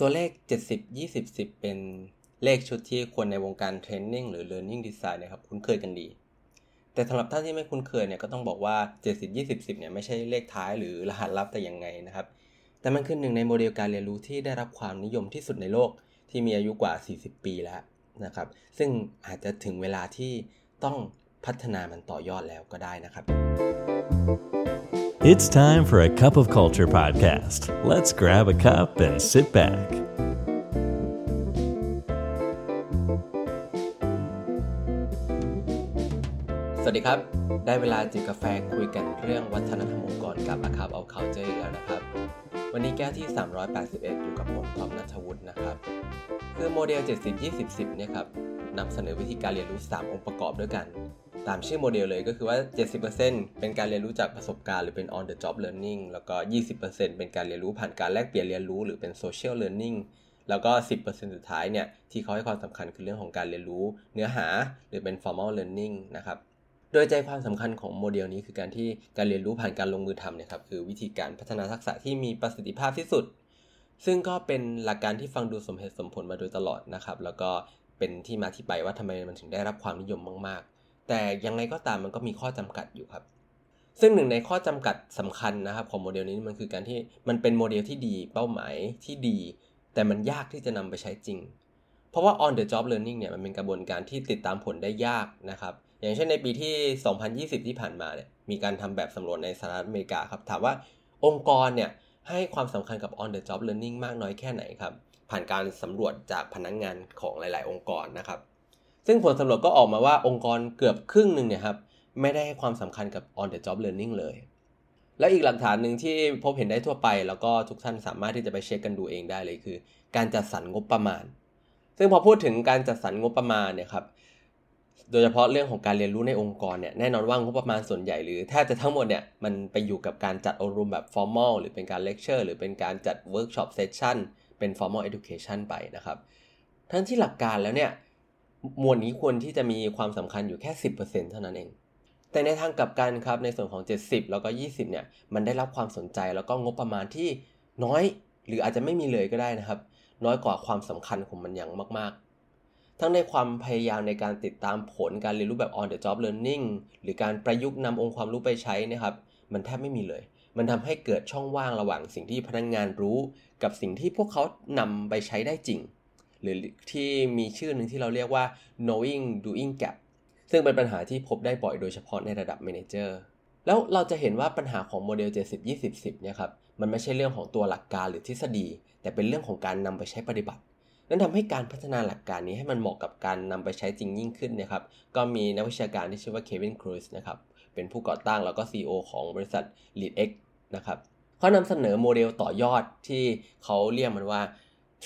ตัวเลข 70 20 10 เป็นเลขชุดที่คนในวงการเทรนนิ่งหรือ learning design นะครับคุ้นเคยกันดี แต่สำหรับท่านที่ไม่คุ้นเคยเนี่ยก็ต้องบอกว่า 70 20 10เนี่ยไม่ใช่เลขท้ายหรือรหัสลับแต่อย่างไงนะครับ แต่มันคือหนึ่งในโมเดลการเรียนรู้ที่ได้รับความนิยมที่สุดในโลกที่มีอายุกว่า 40 ปีแล้วนะครับ ซึ่งอาจจะถึงเวลาที่ต้องพัฒนามันต่อยอดแล้วก็ได้นะครับ It's time for a cup of culture podcast. Let's grab a cup and sit back. สวัสดีครับ ได้เวลาจิบกาแฟคุยกันเรื่องวัฒนธรรมองค์กรกับอาคาบเอาเคาเจออีกแล้วนะครับ วันนี้แก้วที่ 381 อยู่กับผมทอมนัทวุฒินะครับ คือโมเดล 70 20 10เนี่ยครับนำเสนอวิธีการเรียนรู้ 3 องค์ประกอบด้วยกัน ตามชื่อโมเดลเลยก็คือว่า 70%เป็นการเรียนรู้จากประสบการณ์หรือเป็น on the job learning แล้วก็ 20%เป็นการเรียนรู้ผ่านการแลกเปลี่ยนเรียนรู้หรือเป็น social learning แล้วก็ 10%สุดท้ายเนี่ยที่เขาให้ความสำคัญคือเรื่องของการเรียนรู้เนื้อหาหรือเป็น formal learning นะครับโดยใจความสำคัญของโมเดลนี้คือการที่การเรียนรู้ผ่านการลงมือทำเนี่ยครับคือวิธีการพัฒนาทักษะที่มีประสิทธิภาพที่สุด ซึ่งก็เป็นหลักการที่ฟังดูสมเหตุสมผลมาโดยตลอดนะครับ แล้วก็เป็นที่มาที่ไปว่าทำไมมันถึงได้รับความนิยมมากๆ แต่ยังไงก็ตามมันก็มีข้อจำกัดอยู่ครับ ซึ่งหนึ่งในข้อจำกัดสำคัญนะครับ ของโมเดลนี้มันคือการที่มันเป็นโมเดลที่ดีเป้าหมายที่ดี แต่มันยากที่จะนำไปใช้จริง เพราะว่า on the job learning เนี่ยมันเป็นกระบวนการที่ติดตามผลได้ยากนะครับ อย่างเช่นในปีที่ 2020 ที่ผ่านมาเนี่ยมีการทำแบบสำรวจในสหรัฐอเมริกาครับถามว่าองค์กรเนี่ยให้ความสำคัญกับ on the job learning มากน้อยแค่ไหนครับผ่านการสำรวจจากพนักงงานของหลาย ๆ องค์กรนะครับ ซึ่งผลสำรวจก็ออกมาว่าองค์กรเกือบครึ่งหนึ่งเนี่ยครับไม่ได้ให้ความสำคัญกับ on the job learning เลย และอีกหลักฐานหนึ่งที่พบเห็นได้ทั่วไป แล้วก็ทุกท่านสามารถที่จะไปเช็คกันดูเองได้เลยคือ การจัดสรรงบประมาณ ซึ่งพอพูดถึงการจัดสรรงบประมาณเนี่ยครับโดยเฉพาะเรื่องของการเรียนรู้ในองค์กรเนี่ยแน่นอนว่างบประมาณส่วนใหญ่หรือแทบจะทั้งหมดเนี่ยมันไปอยู่กับการจัดอบรมแบบ formal หรือเป็นการเลคเชอร์หรือเป็นการจัด workshop session เป็น formal education ไปนะครับ ทั้งที่หลักการแล้วเนี่ย มวลนี้ควรที่จะมีความสำคัญอยู่แค่ 10%เท่านั้นเอง แต่ในทางกลับกันครับในส่วนของ 70 แล้วก็ 20 เนี่ย มันได้รับความสนใจแล้วก็งบประมาณที่น้อย หรืออาจจะไม่มีเลยก็ได้นะครับ น้อยกว่าความสำคัญของมันอย่างมากๆ ทั้งในความพยายามในการติดตามผลการเรียนรู้แบบ on the job learning หรือการประยุกต์นำองค์ความรู้ไปใช้นะครับ มันแทบไม่มีเลย มันทำให้เกิดช่องว่างระหว่างสิ่งที่พนักงงานรู้ กับสิ่งที่พวกเขานำไปใช้ได้จริง หรือที่มีชื่อหนึ่งที่เราเรียกว่า knowing doing gap ซึ่งเป็นปัญหาที่พบได้บ่อยโดยเฉพาะในระดับ manager แล้วเราจะเห็นว่าปัญหาของโมเดล 70 20 10เนี่ยครับมันไม่ใช่เรื่องของตัวหลักการหรือทฤษฎี แต่เป็นเรื่องของการนำไปใช้ปฏิบัติ นั่นทำให้การพัฒนาหลักการนี้ให้มันเหมาะกับการนำไปใช้จริงยิ่งขึ้นนะครับก็มีนักวิชาการที่ชื่อว่าเควินครูซนะครับเป็นผู้ก่อตั้งแล้วก็ CEO ของบริษัท LeadX นะครับเขานำเสนอโมเดลต่อยอดที่เขาเรียกมันว่า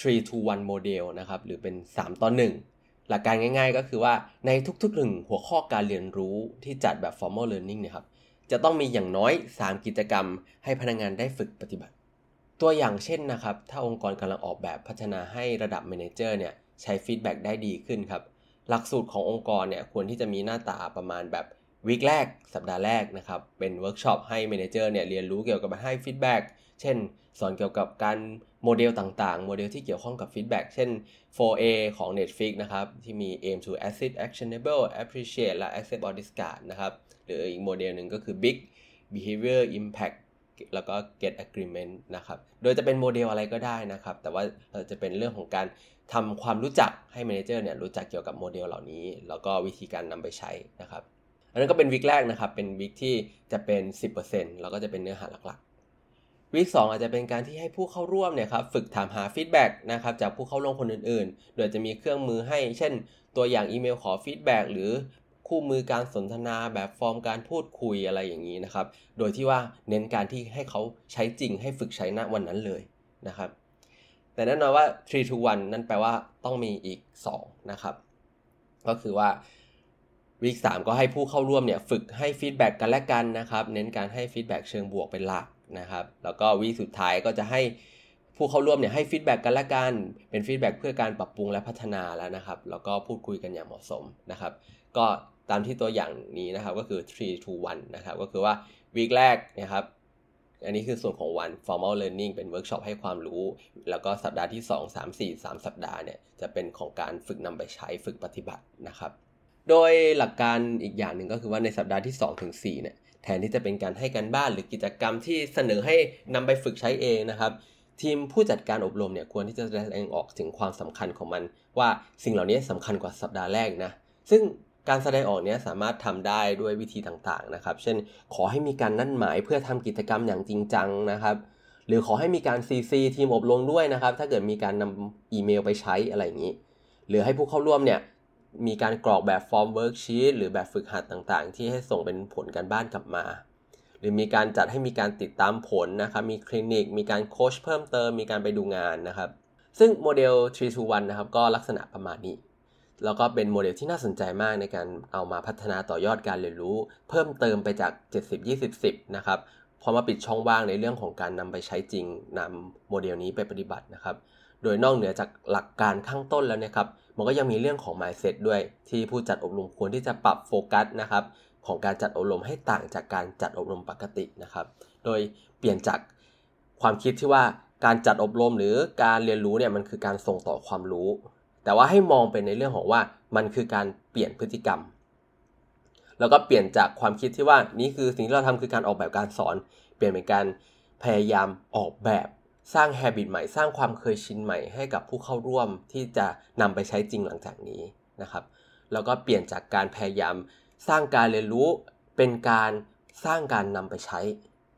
3 to 1 model นะครับ หรือเป็น 3 ต่อ 1 หลักการง่ายๆ ก็คือว่าในทุกๆหนึ่งหัวข้อการเรียนรู้ที่จัดแบบ formal learning เนี่ยครับ จะต้องมีอย่างน้อย 3 กิจกรรม ให้พนักงงานได้ฝึกปฏิบัติ ตัวอย่างเช่นนะครับ ถ้าองค์กรกำลังออกแบบพัฒนาให้ระดับ manager เนี่ยใช้ฟีดแบ็ได้ดีขึ้นครับ หลักสูตรขององค์กรเนี่ยควรที่จะมีหน้าตาประมาณแบบ week แรก สัปดาห์แรกนะครับ เป็นเวิร์กช็อปให้ manager เนี่ยเรียนรู้เกี่ยวกับให้ feedback เช่น สอนเกี่ยวกับการโมเดลต่างๆ โมเดลที่เกี่ยวข้องกับ feedback เช่น 4A ของ Netflix นะครับ ที่มี aim to assist actionable appreciate และ accept or discard นะครับ หรืออีกโมเดลหนึ่งก็คือ BIG behavior impact แล้วก็ get agreement นะครับ โดยจะเป็นโมเดลอะไรก็ได้นะครับ แต่ว่าเราจะเป็นเรื่องของการทำความรู้จักให้ manager เนี่ยรู้จักเกี่ยวกับโมเดลเหล่านี้ แล้วก็วิธีการนำไปใช้นะครับอันนั้นก็เป็น week แรกนะครับ เป็น week ที่จะเป็น 10%แล้วก็จะเป็นเนื้อหาหลักๆ week 2อาจจะเป็นการที่ให้ผู้เข้าร่วมเนี่ยครับฝึกถามหา feedback นะครับจากผู้เข้าร่วมคนอื่นๆ โดยจะมีเครื่องมือให้ เช่น ตัวอย่างอีเมลขอ feedback หรือคู่มือการสนทนาแบบฟอร์มการพูดคุยอะไรอย่างนี้นะครับ โดยที่ว่าเน้นการที่ให้เขาใช้จริงให้ฝึกใช้ณวันนั้นเลยนะครับ แต่แน่นอนว่า 3 to 1 นั่นแปลว่าต้องมีอีก 2 นะครับ ก็คือว่า week 3 ก็ให้ผู้เข้าร่วมเนี่ยฝึกให้ feedback กันและกันนะครับ เน้นการให้ feedback เชิงบวกเป็นหลัก นะครับ แล้วก็ week สุดท้ายก็จะให้ผู้เข้าร่วมเนี่ยให้ feedback กันและกัน เป็น feedback เพื่อการปรับปรุงและพัฒนาแล้วนะครับ แล้วก็พูดคุยกันอย่างเหมาะสมนะครับ ก็ตามที่ตัวอย่างนี้นะครับก็คือ 3 to 1 นะครับ ก็คือว่า week แรกนะครับอันนี้คือส่วนของวัน formal learning เป็นเวิร์กช็อปให้ความรู้ แล้วก็สัปดาห์ที่ 2 3 4 3 สัปดาห์เนี่ยจะเป็นของการฝึกนำไปใช้ฝึกปฏิบัตินะครับ โดยหลักการอีกอย่างหนึ่งก็คือว่าในสัปดาห์ที่2ถึง4เนี่ย แทนที่จะเป็นการให้การบ้านหรือกิจกรรมที่เสนอให้นำไปฝึกใช้เองนะครับ ทีมผู้จัดการอบรมเนี่ยควรที่จะแสดงออกถึงความสำคัญของมัน ว่าสิ่งเหล่านี้สำคัญกว่าสัปดาห์แรกนะ ซึ่งการแสดงออกเนี้ยสามารถทำได้ด้วยวิธีต่างๆนะครับ เช่น ขอให้มีการนัดหมายเพื่อทำกิจกรรมอย่างจริงจังนะครับหรือขอให้มีการ CC ทีมอบรมด้วยนะครับ ถ้าเกิดมีการนำอีเมลไปใช้อะไรอย่างนี้ หรือให้ผู้เข้าร่วมเนี่ย มีการกรอกแบบฟอร์ม worksheet หรือแบบฝึกหัดต่างๆ ที่ให้ส่งเป็นผลการบ้านกลับมา หรือมีการจัดให้มีการติดตามผลนะครับ มีคลินิก มีการโค้ชเพิ่มเติม มีการไปดูงานนะครับ ซึ่งโมเดล 3 to 1 นะครับ ก็ลักษณะประมาณนี้ แล้วก็เป็นโมเดลที่น่าสนใจมากในการเอามาพัฒนาต่อยอดการเรียนรู้ เพิ่มเติมไปจาก 70 20 10 นะครับพอมาปิดช่องว่างในเรื่องของการนำไปใช้จริงนำโมเดลนี้ไปปฏิบัตินะครับ โดยนอกเหนือจากหลักการข้างต้นแล้วนะครับ มันก็ยังมีเรื่องของ mindset ด้วย ที่ผู้จัดอบรมควรที่จะปรับโฟกัสนะครับของการจัดอบรมให้ต่างจากการจัดอบรมปกตินะครับ โดยเปลี่ยนจากความคิดที่ว่าการจัดอบรมหรือการเรียนรู้เนี่ยมันคือการส่งต่อความรู้ แต่ว่าให้มองเป็นในเรื่องของว่ามันคือการเปลี่ยนพฤติกรรม แล้วก็เปลี่ยนจากความคิดที่ว่านี่คือสิ่งที่เราทำคือการออกแบบการสอน เปลี่ยนเป็นการพยายามออกแบบ สร้าง habit ใหม่สร้างความเคยชินใหม่ให้กับผู้เข้าร่วมที่จะนำไปใช้จริงหลังจากนี้นะครับแล้วก็เปลี่ยนจากการพยายามสร้างการเรียนรู้เป็นการสร้างการนำไปใช้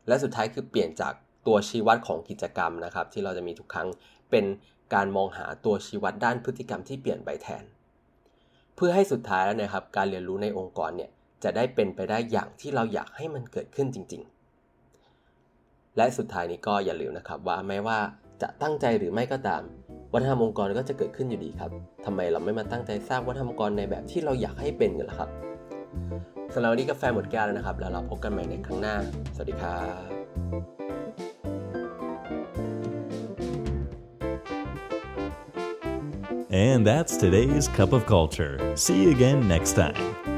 และสุดท้ายคือเปลี่ยนจากตัวชี้วัดของกิจกรรมนะครับ ที่เราจะมีทุกครั้งเป็นการมองหาตัวชี้วัดด้านพฤติกรรมที่เปลี่ยนไปแทน เพื่อให้สุดท้ายแล้วนะครับ การเรียนรู้ในองค์กรเนี่ยจะได้เป็นไปได้อย่างที่เราอยากให้มันเกิดขึ้นจริง ๆ และสุดท้ายนี้ก็อย่าลืมนะครับว่าแม้ว่าจะตั้งใจหรือไม่ก็ตาม วัฒนธรรมองค์กรก็จะเกิดขึ้นอยู่ดีครับทำไมเราไม่มาตั้งใจสร้างวัฒนธรรมองค์กรในแบบที่เราอยากให้เป็นกันล่ะครับสำหรับวันนี้กาแฟหมดแก้วแล้วนะครับ แล้วเราพบกันใหม่ในครั้งหน้า สวัสดีครับ And that's today's Cup of Culture. See you again next time.